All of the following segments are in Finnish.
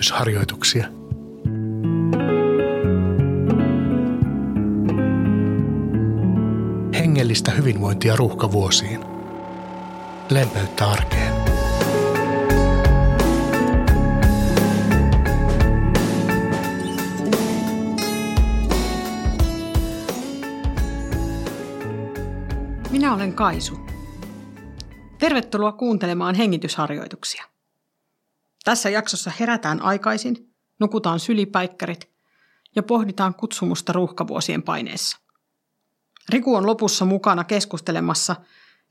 hengitysharjoituksia. Hengellistä hyvinvointia ruuhkavuosiin. Lempeyttä arkeen. Minä olen Kaisu. Tervetuloa kuuntelemaan hengitysharjoituksia. Tässä jaksossa herätään aikaisin, nukutaan sylipäikkärit ja pohditaan kutsumusta ruuhkavuosien paineessa. Riku on lopussa mukana keskustelemassa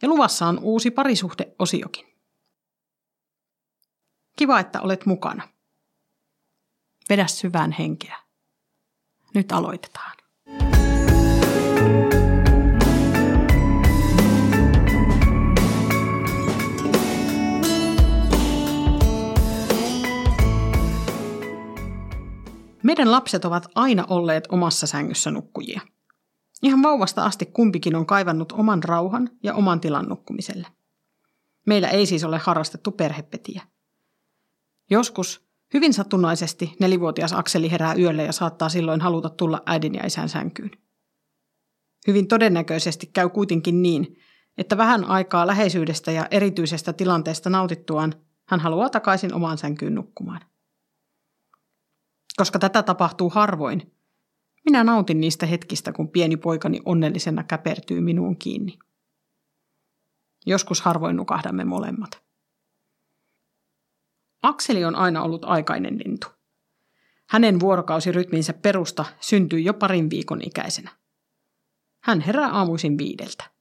ja luvassa on uusi parisuhdeosiokin. Kiva, että olet mukana. Vedä syvään henkeä. Nyt aloitetaan. Meidän lapset ovat aina olleet omassa sängyssä nukkujia. Ihan vauvasta asti kumpikin on kaivannut oman rauhan ja oman tilan nukkumiselle. Meillä ei siis ole harrastettu perhepetiä. Joskus, hyvin satunnaisesti, nelivuotias Akseli herää yölle ja saattaa silloin haluta tulla äidin ja isän sänkyyn. Hyvin todennäköisesti käy kuitenkin niin, että vähän aikaa läheisyydestä ja erityisestä tilanteesta nautittuaan hän haluaa takaisin omaan sänkyyn nukkumaan koska tätä tapahtuu harvoin. Minä nautin niistä hetkistä, kun pieni poikani onnellisena käpertyy minuun kiinni. Joskus harvoin nukahdamme molemmat. Akseli on aina ollut aikainen lintu. Hänen vuorokausirytminsä perusta syntyi jo parin viikon ikäisenä. Hän herää aamuisin viideltä.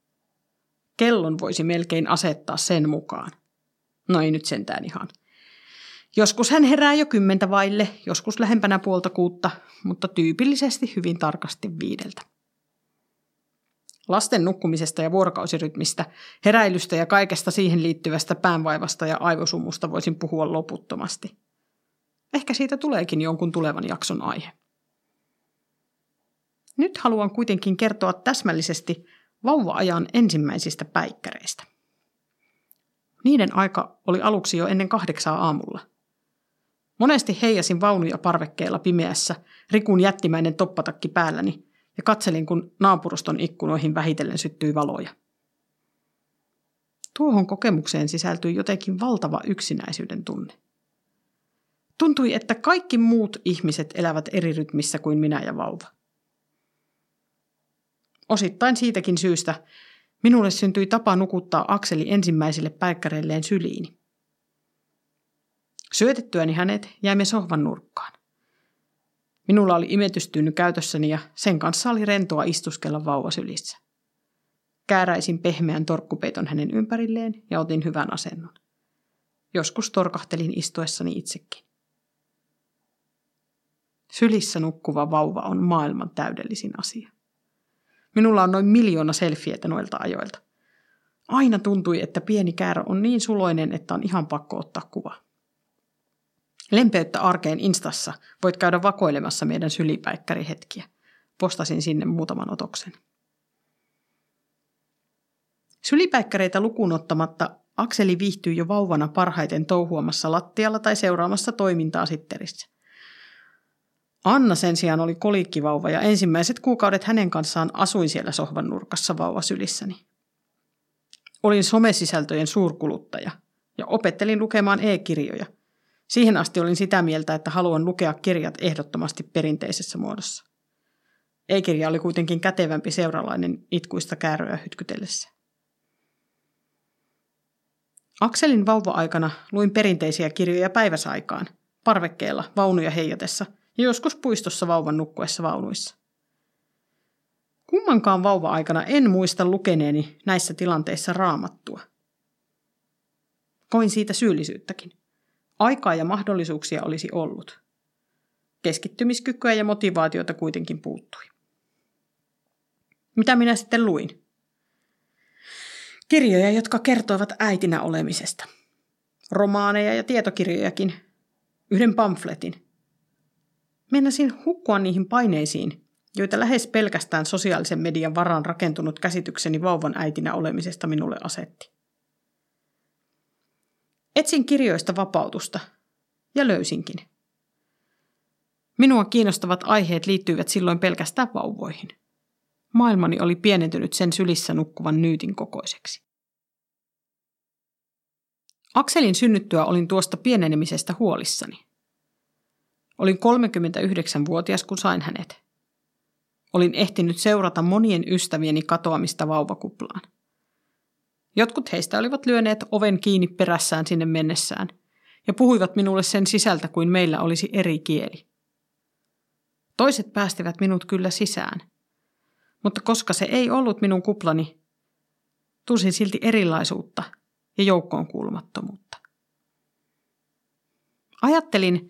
Kellon voisi melkein asettaa sen mukaan. No ei nyt sentään ihan. Joskus hän herää jo kymmentä vaille, joskus lähempänä puolta kuutta, mutta tyypillisesti hyvin tarkasti viideltä. Lasten nukkumisesta ja vuorokausirytmistä, heräilystä ja kaikesta siihen liittyvästä päänvaivasta ja aivosumusta voisin puhua loputtomasti. Ehkä siitä tuleekin jonkun tulevan jakson aihe. Nyt haluan kuitenkin kertoa täsmällisesti vauva-ajan ensimmäisistä päikkäreistä. Niiden aika oli aluksi jo ennen kahdeksaa aamulla. Monesti heijasin vaunuja parvekkeella pimeässä, Rikun jättimäinen toppatakki päälläni, ja katselin, kun naapuruston ikkunoihin vähitellen syttyi valoja. Tuohon kokemukseen sisältyi jotenkin valtava yksinäisyyden tunne. Tuntui, että kaikki muut ihmiset elävät eri rytmissä kuin minä ja vauva. Osittain siitäkin syystä minulle syntyi tapa nukuttaa Akseli ensimmäisille päikkäreilleen syliini. Syötettyäni hänet jäimme sohvan nurkkaan. Minulla oli imetystyyny käytössäni ja sen kanssa oli rentoa istuskella vauvasylissä. Kääräisin pehmeän torkkupeiton hänen ympärilleen ja otin hyvän asennon. Joskus torkahtelin istuessani itsekin. Sylissä nukkuva vauva on maailman täydellisin asia. Minulla on noin miljoona selfietä noilta ajoilta. Aina tuntui, että pieni käärä on niin suloinen, että on ihan pakko ottaa kuva. Lempeyttä arkeen Instassa voit käydä vakoilemassa meidän sylipäikkärihetkiä. Postasin sinne muutaman otoksen. Sylipäikkäreitä lukuun ottamatta Akseli viihtyy jo vauvana parhaiten touhuamassa lattialla tai seuraamassa toimintaa sitterissä. Anna sen sijaan oli kolikkivauva ja ensimmäiset kuukaudet hänen kanssaan asuin siellä sohvan nurkassa vauva sylissäni. Olin somesisältöjen suurkuluttaja ja opettelin lukemaan e-kirjoja – Siihen asti olin sitä mieltä, että haluan lukea kirjat ehdottomasti perinteisessä muodossa. E-kirja oli kuitenkin kätevämpi seuralainen itkuista kääröä hytkytellessä. Akselin vauva-aikana luin perinteisiä kirjoja päiväsaikaan, parvekkeella, vaunuja heijatessa ja joskus puistossa vauvan nukkuessa vaunuissa. Kummankaan vauva-aikana en muista lukeneeni näissä tilanteissa raamattua. Koin siitä syyllisyyttäkin. Aikaa ja mahdollisuuksia olisi ollut. Keskittymiskykyä ja motivaatiota kuitenkin puuttui. Mitä minä sitten luin? Kirjoja, jotka kertoivat äitinä olemisesta. Romaaneja ja tietokirjojakin. Yhden pamfletin. Mennäsin hukkua niihin paineisiin, joita lähes pelkästään sosiaalisen median varaan rakentunut käsitykseni vauvan äitinä olemisesta minulle asetti. Etsin kirjoista vapautusta ja löysinkin. Minua kiinnostavat aiheet liittyivät silloin pelkästään vauvoihin. Maailmani oli pienentynyt sen sylissä nukkuvan nyytin kokoiseksi. Akselin synnyttyä olin tuosta pienenemisestä huolissani. Olin 39-vuotias, kun sain hänet. Olin ehtinyt seurata monien ystävieni katoamista vauvakuplaan. Jotkut heistä olivat lyöneet oven kiinni perässään sinne mennessään ja puhuivat minulle sen sisältä kuin meillä olisi eri kieli. Toiset päästivät minut kyllä sisään, mutta koska se ei ollut minun kuplani, tunsin silti erilaisuutta ja joukkoon kuulumattomuutta. Ajattelin,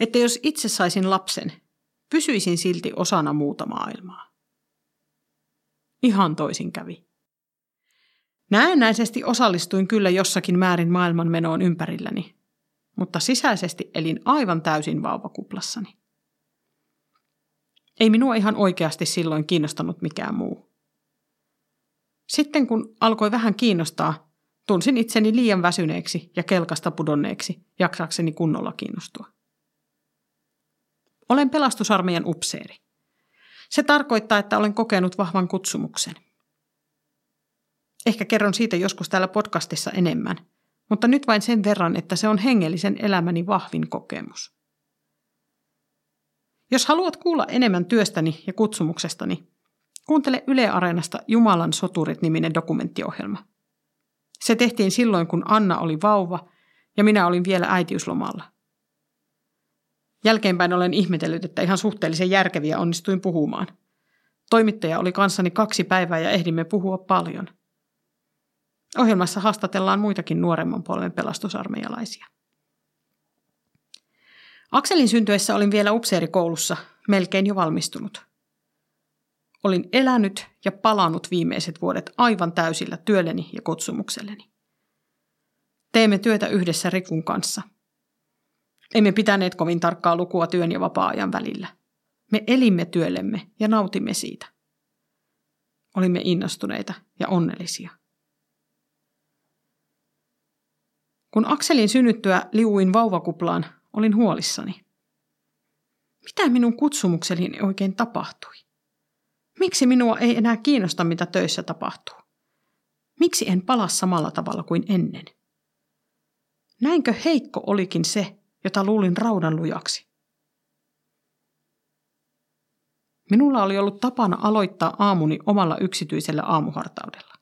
että jos itse saisin lapsen, pysyisin silti osana muuta maailmaa. Ihan toisin kävi. Näennäisesti osallistuin kyllä jossakin määrin maailman menoon ympärilläni, mutta sisäisesti elin aivan täysin vauvakuplassani. Ei minua ihan oikeasti silloin kiinnostanut mikään muu. Sitten kun alkoi vähän kiinnostaa, tunsin itseni liian väsyneeksi ja kelkasta pudonneeksi, jaksakseni kunnolla kiinnostua. Olen pelastusarmeijan upseeri. Se tarkoittaa, että olen kokenut vahvan kutsumuksen. Ehkä kerron siitä joskus täällä podcastissa enemmän, mutta nyt vain sen verran, että se on hengellisen elämäni vahvin kokemus. Jos haluat kuulla enemmän työstäni ja kutsumuksestani, kuuntele Yle Areenasta Jumalan soturit-niminen dokumenttiohjelma. Se tehtiin silloin, kun Anna oli vauva ja minä olin vielä äitiyslomalla – Jälkeenpäin olen ihmetellyt, että ihan suhteellisen järkeviä onnistuin puhumaan. Toimittaja oli kanssani kaksi päivää ja ehdimme puhua paljon. Ohjelmassa haastatellaan muitakin nuoremman polven pelastusarmeijalaisia. Akselin syntyessä olin vielä upseerikoulussa, melkein jo valmistunut. Olin elänyt ja palannut viimeiset vuodet aivan täysillä työlleni ja kutsumukselleni. Teemme työtä yhdessä Rikun kanssa – emme pitäneet kovin tarkkaa lukua työn ja vapaa-ajan välillä. Me elimme työllemme ja nautimme siitä. Olimme innostuneita ja onnellisia. Kun Akselin synnyttyä liuin vauvakuplaan, olin huolissani. Mitä minun kutsumukselleni oikein tapahtui? Miksi minua ei enää kiinnosta, mitä töissä tapahtuu? Miksi en pala samalla tavalla kuin ennen? Näinkö heikko olikin se, jota luulin raudan lujaksi. Minulla oli ollut tapana aloittaa aamuni omalla yksityisellä aamuhartaudella.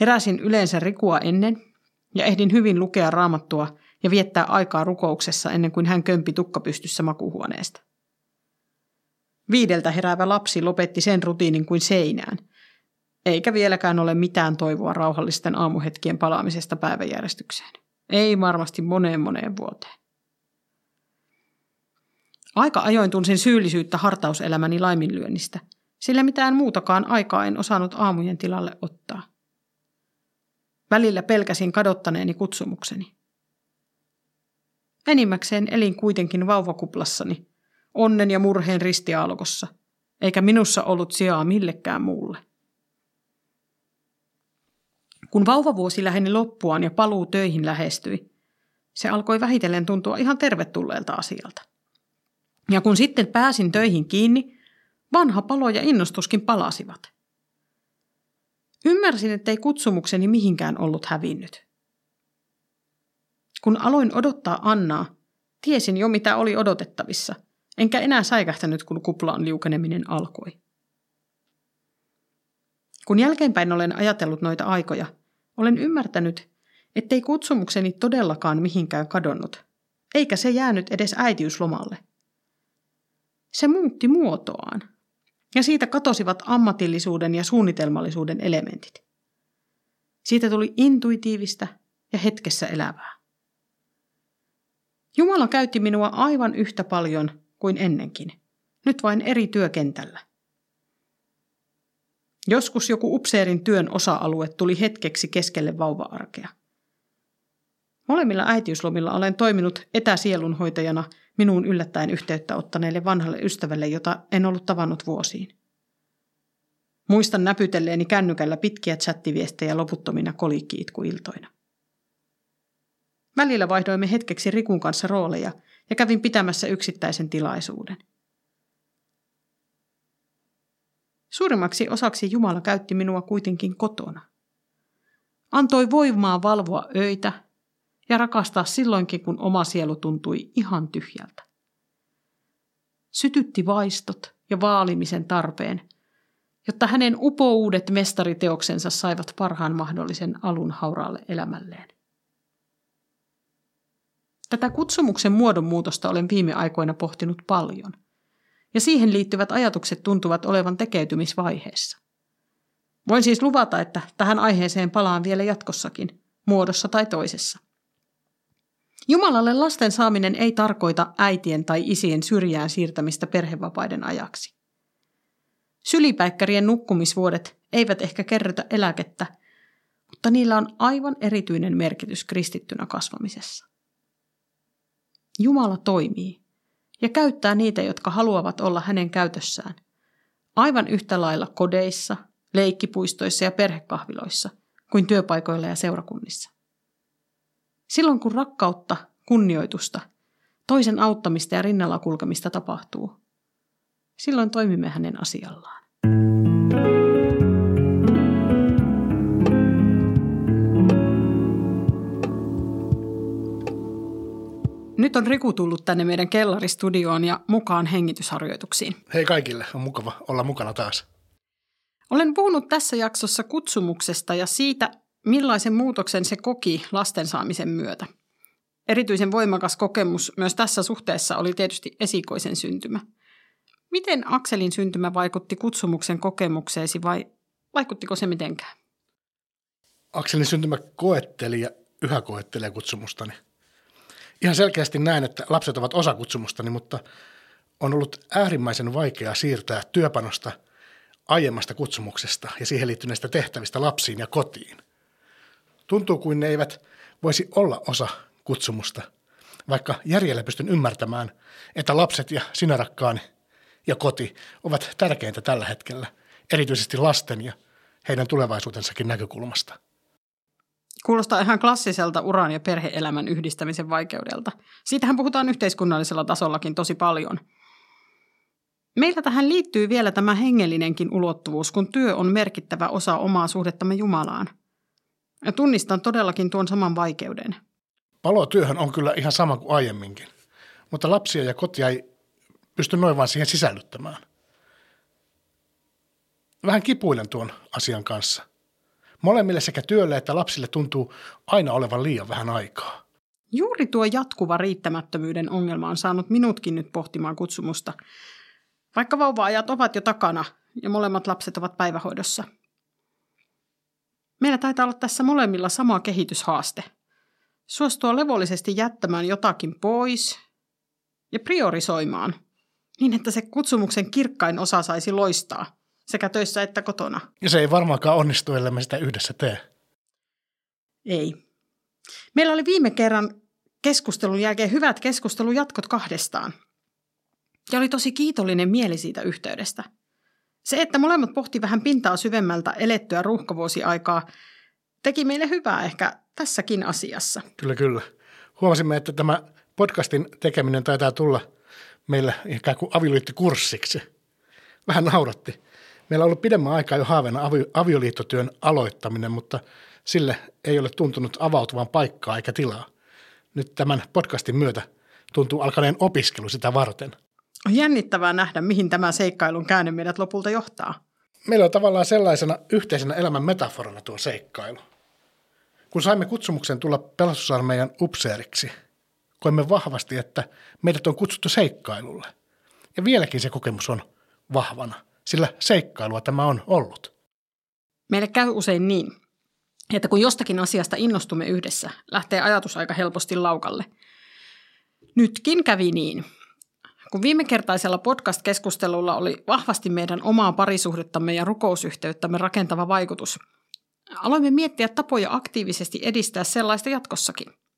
Heräsin yleensä rikua ennen ja ehdin hyvin lukea raamattua ja viettää aikaa rukouksessa ennen kuin hän kömpi tukkapystyssä makuhuoneesta. Viideltä heräävä lapsi lopetti sen rutiinin kuin seinään, eikä vieläkään ole mitään toivoa rauhallisten aamuhetkien palaamisesta päiväjärjestykseen. Ei varmasti moneen moneen vuoteen. Aika ajoin tunsin syyllisyyttä hartauselämäni laiminlyönnistä, sillä mitään muutakaan aikaa en osannut aamujen tilalle ottaa. Välillä pelkäsin kadottaneeni kutsumukseni. Enimmäkseen elin kuitenkin vauvakuplassani, onnen ja murheen ristiaalkossa, eikä minussa ollut sijaa millekään muulle. Kun vauvavuosi läheni loppuaan ja paluu töihin lähestyi, se alkoi vähitellen tuntua ihan tervetulleelta asialta. Ja kun sitten pääsin töihin kiinni, vanha palo ja innostuskin palasivat. Ymmärsin, ettei kutsumukseni mihinkään ollut hävinnyt. Kun aloin odottaa Annaa, tiesin jo mitä oli odotettavissa, enkä enää säikähtänyt, kun kuplaan liukeneminen alkoi. Kun jälkeenpäin olen ajatellut noita aikoja, olen ymmärtänyt, ettei kutsumukseni todellakaan mihinkään kadonnut, eikä se jäänyt edes äitiyslomalle. Se muutti muotoaan, ja siitä katosivat ammatillisuuden ja suunnitelmallisuuden elementit. Siitä tuli intuitiivista ja hetkessä elävää. Jumala käytti minua aivan yhtä paljon kuin ennenkin, nyt vain eri työkentällä. Joskus joku upseerin työn osa-alue tuli hetkeksi keskelle vauva-arkea. Molemmilla äitiyslomilla olen toiminut etäsielunhoitajana minuun yllättäen yhteyttä ottaneelle vanhalle ystävälle, jota en ollut tavannut vuosiin. Muistan näpytelleeni kännykällä pitkiä chattiviestejä loputtomina kolikkiitkuiltoina. Välillä vaihdoimme hetkeksi Rikun kanssa rooleja ja kävin pitämässä yksittäisen tilaisuuden. Suurimmaksi osaksi Jumala käytti minua kuitenkin kotona. Antoi voimaa valvoa öitä ja rakastaa silloinkin, kun oma sielu tuntui ihan tyhjältä. Sytytti vaistot ja vaalimisen tarpeen, jotta hänen upouudet mestariteoksensa saivat parhaan mahdollisen alun hauraalle elämälleen. Tätä kutsumuksen muodonmuutosta olen viime aikoina pohtinut paljon, ja siihen liittyvät ajatukset tuntuvat olevan tekeytymisvaiheessa. Voin siis luvata, että tähän aiheeseen palaan vielä jatkossakin, muodossa tai toisessa. Jumalalle lasten saaminen ei tarkoita äitien tai isien syrjään siirtämistä perhevapaiden ajaksi. Sylipäikkärien nukkumisvuodet eivät ehkä kerrytä eläkettä, mutta niillä on aivan erityinen merkitys kristittynä kasvamisessa. Jumala toimii ja käyttää niitä, jotka haluavat olla hänen käytössään, aivan yhtä lailla kodeissa, leikkipuistoissa ja perhekahviloissa kuin työpaikoilla ja seurakunnissa. Silloin kun rakkautta, kunnioitusta, toisen auttamista ja rinnalla kulkemista tapahtuu, silloin toimimme hänen asiallaan. Nyt on Riku tullut tänne meidän kellaristudioon ja mukaan hengitysharjoituksiin. Hei kaikille, on mukava olla mukana taas. Olen puhunut tässä jaksossa kutsumuksesta ja siitä, millaisen muutoksen se koki lasten saamisen myötä. Erityisen voimakas kokemus myös tässä suhteessa oli tietysti esikoisen syntymä. Miten Akselin syntymä vaikutti kutsumuksen kokemukseesi vai vaikuttiko se mitenkään? Akselin syntymä koetteli ja yhä koettelee kutsumustani. Ihan selkeästi näen, että lapset ovat osa kutsumustani, mutta on ollut äärimmäisen vaikeaa siirtää työpanosta aiemmasta kutsumuksesta ja siihen liittyneistä tehtävistä lapsiin ja kotiin. Tuntuu kuin ne eivät voisi olla osa kutsumusta, vaikka järjellä pystyn ymmärtämään, että lapset ja sinä rakkaani ja koti ovat tärkeintä tällä hetkellä, erityisesti lasten ja heidän tulevaisuutensakin näkökulmasta. Kuulostaa ihan klassiselta uran ja perheelämän yhdistämisen vaikeudelta. Siitähän puhutaan yhteiskunnallisella tasollakin tosi paljon. Meillä tähän liittyy vielä tämä hengellinenkin ulottuvuus, kun työ on merkittävä osa omaa suhdettamme Jumalaan. Ja tunnistan todellakin tuon saman vaikeuden. Palotyöhön on kyllä ihan sama kuin aiemminkin, mutta lapsia ja kotia ei pysty noin vaan siihen sisällyttämään. Vähän kipuilen tuon asian kanssa. Molemmille sekä työlle että lapsille tuntuu aina olevan liian vähän aikaa. Juuri tuo jatkuva riittämättömyyden ongelma on saanut minutkin nyt pohtimaan kutsumusta. Vaikka vauva-ajat ovat jo takana ja molemmat lapset ovat päivähoidossa. Meillä taitaa olla tässä molemmilla sama kehityshaaste. Suostua levollisesti jättämään jotakin pois ja priorisoimaan – niin, että se kutsumuksen kirkkain osa saisi loistaa sekä töissä että kotona. Ja se ei varmaankaan onnistu, ellei me sitä yhdessä tee. Ei. Meillä oli viime kerran keskustelun jälkeen hyvät keskustelujatkot kahdestaan. Ja oli tosi kiitollinen mieli siitä yhteydestä. Se, että molemmat pohti vähän pintaa syvemmältä elettyä ruuhkavuosiaikaa, teki meille hyvää ehkä tässäkin asiassa. Kyllä, kyllä. Huomasimme, että tämä podcastin tekeminen taitaa tulla – meillä ikään kuin avioliittokurssiksi. Vähän nauratti. Meillä on ollut pidemmän aikaa jo haaveena avioliittotyön aloittaminen, mutta sille ei ole tuntunut avautuvan paikkaa eikä tilaa. Nyt tämän podcastin myötä tuntuu alkaneen opiskelu sitä varten. On jännittävää nähdä, mihin tämä seikkailun käänne meidät lopulta johtaa. Meillä on tavallaan sellaisena yhteisenä elämän metaforana tuo seikkailu. Kun saimme kutsumuksen tulla pelastusarmeijan upseeriksi – koemme vahvasti, että meidät on kutsuttu seikkailulle. Ja vieläkin se kokemus on vahvana, sillä seikkailua tämä on ollut. Meille käy usein niin, että kun jostakin asiasta innostumme yhdessä, lähtee ajatus aika helposti laukalle. Nytkin kävi niin. Kun viime kertaisella podcast-keskustelulla oli vahvasti meidän omaa parisuhdettamme ja rukousyhteyttämme rakentava vaikutus, aloimme miettiä tapoja aktiivisesti edistää sellaista jatkossakin –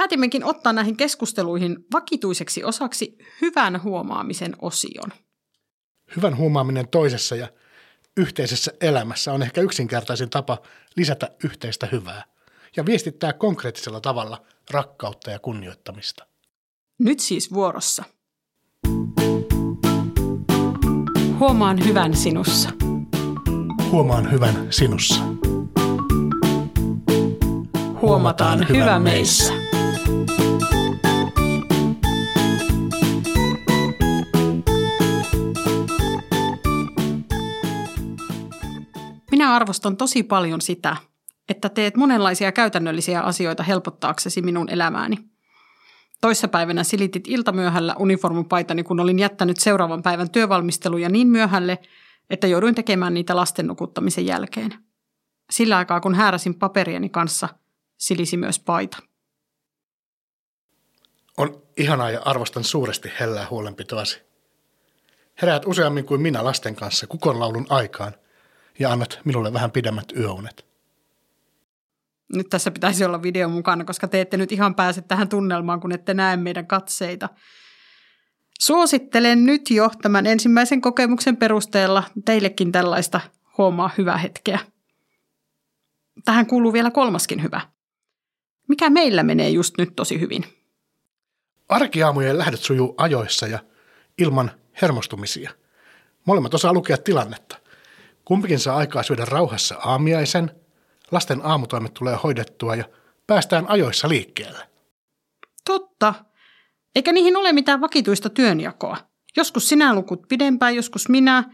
Päätimmekin ottaa näihin keskusteluihin vakituiseksi osaksi hyvän huomaamisen osion. Hyvän huomaaminen toisessa ja yhteisessä elämässä on ehkä yksinkertaisin tapa lisätä yhteistä hyvää ja viestittää konkreettisella tavalla rakkautta ja kunnioittamista. Nyt siis vuorossa. Huomaan hyvän sinussa. Huomaan hyvän sinussa. Huomataan hyvä meissä. Minä arvostan tosi paljon sitä, että teet monenlaisia käytännöllisiä asioita helpottaaksesi minun elämääni. Toissapäivänä silitit iltamyöhällä uniformupaitani, kun olin jättänyt seuraavan päivän työvalmisteluja niin myöhälle, että jouduin tekemään niitä lasten nukuttamisen jälkeen. Sillä aikaa, kun hääräsin paperieni kanssa, silisi myös paita. On ihanaa ja arvostan suuresti hellää huolenpitoasi. Heräät useammin kuin minä lasten kanssa kukonlaulun aikaan ja annat minulle vähän pidemmät yöunet. Nyt tässä pitäisi olla video mukana, koska te ette nyt ihan pääse tähän tunnelmaan, kun ette näe meidän katseita. Suosittelen nyt jo tämän ensimmäisen kokemuksen perusteella teillekin tällaista huomaa hyvää hetkeä. Tähän kuuluu vielä kolmaskin hyvä. Mikä meillä menee just nyt tosi hyvin? Arkiaamujen lähdöt sujuu ajoissa ja ilman hermostumisia. Molemmat osaa lukea tilannetta. Kumpikin saa aikaa syödä rauhassa aamiaisen, lasten aamutoimet tulee hoidettua ja päästään ajoissa liikkeelle. Totta. Eikä niihin ole mitään vakituista työnjakoa. Joskus sinä lukut pidempään, joskus minä,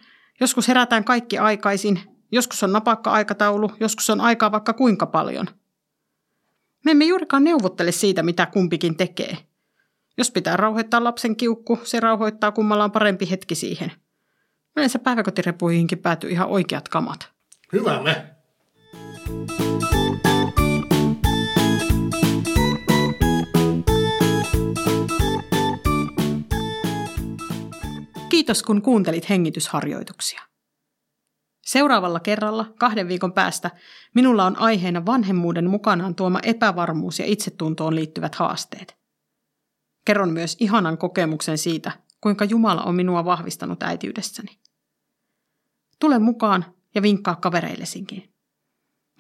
joskus herätään kaikki aikaisin, joskus on napakka aikataulu, joskus on aikaa vaikka kuinka paljon. Me emme juurikaan neuvottele siitä, mitä kumpikin tekee. Jos pitää rauhoittaa lapsen kiukku, se rauhoittaa kummalla on parempi hetki siihen. Yleensä päiväkotirepuihinkin päätyy ihan oikeat kamat. Hyvä me. Kiitos kun kuuntelit hengitysharjoituksia. Seuraavalla kerralla, kahden viikon päästä, minulla on aiheena vanhemmuuden mukanaan tuoma epävarmuus ja itsetuntoon liittyvät haasteet. Kerron myös ihanan kokemuksen siitä, kuinka Jumala on minua vahvistanut äitiydessäni. Tule mukaan ja vinkkaa kavereillesinkin.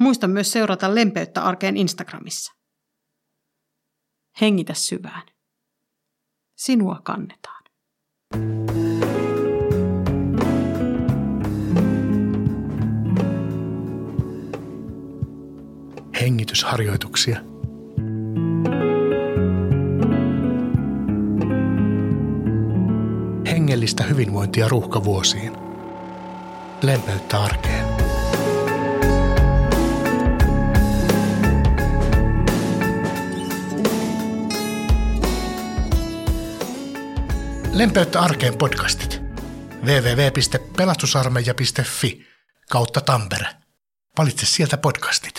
Muista myös seurata lempeyttä arkeen Instagramissa. Hengitä syvään. Sinua kannetaan. Hengitysharjoituksia. Hengellistä hyvinvointia ruuhkavuosiin. Lempeyttä arkeen. Lempeyttä arkeen podcastit. www.pelastusarmeija.fi kautta Tampere. Valitse sieltä podcastit.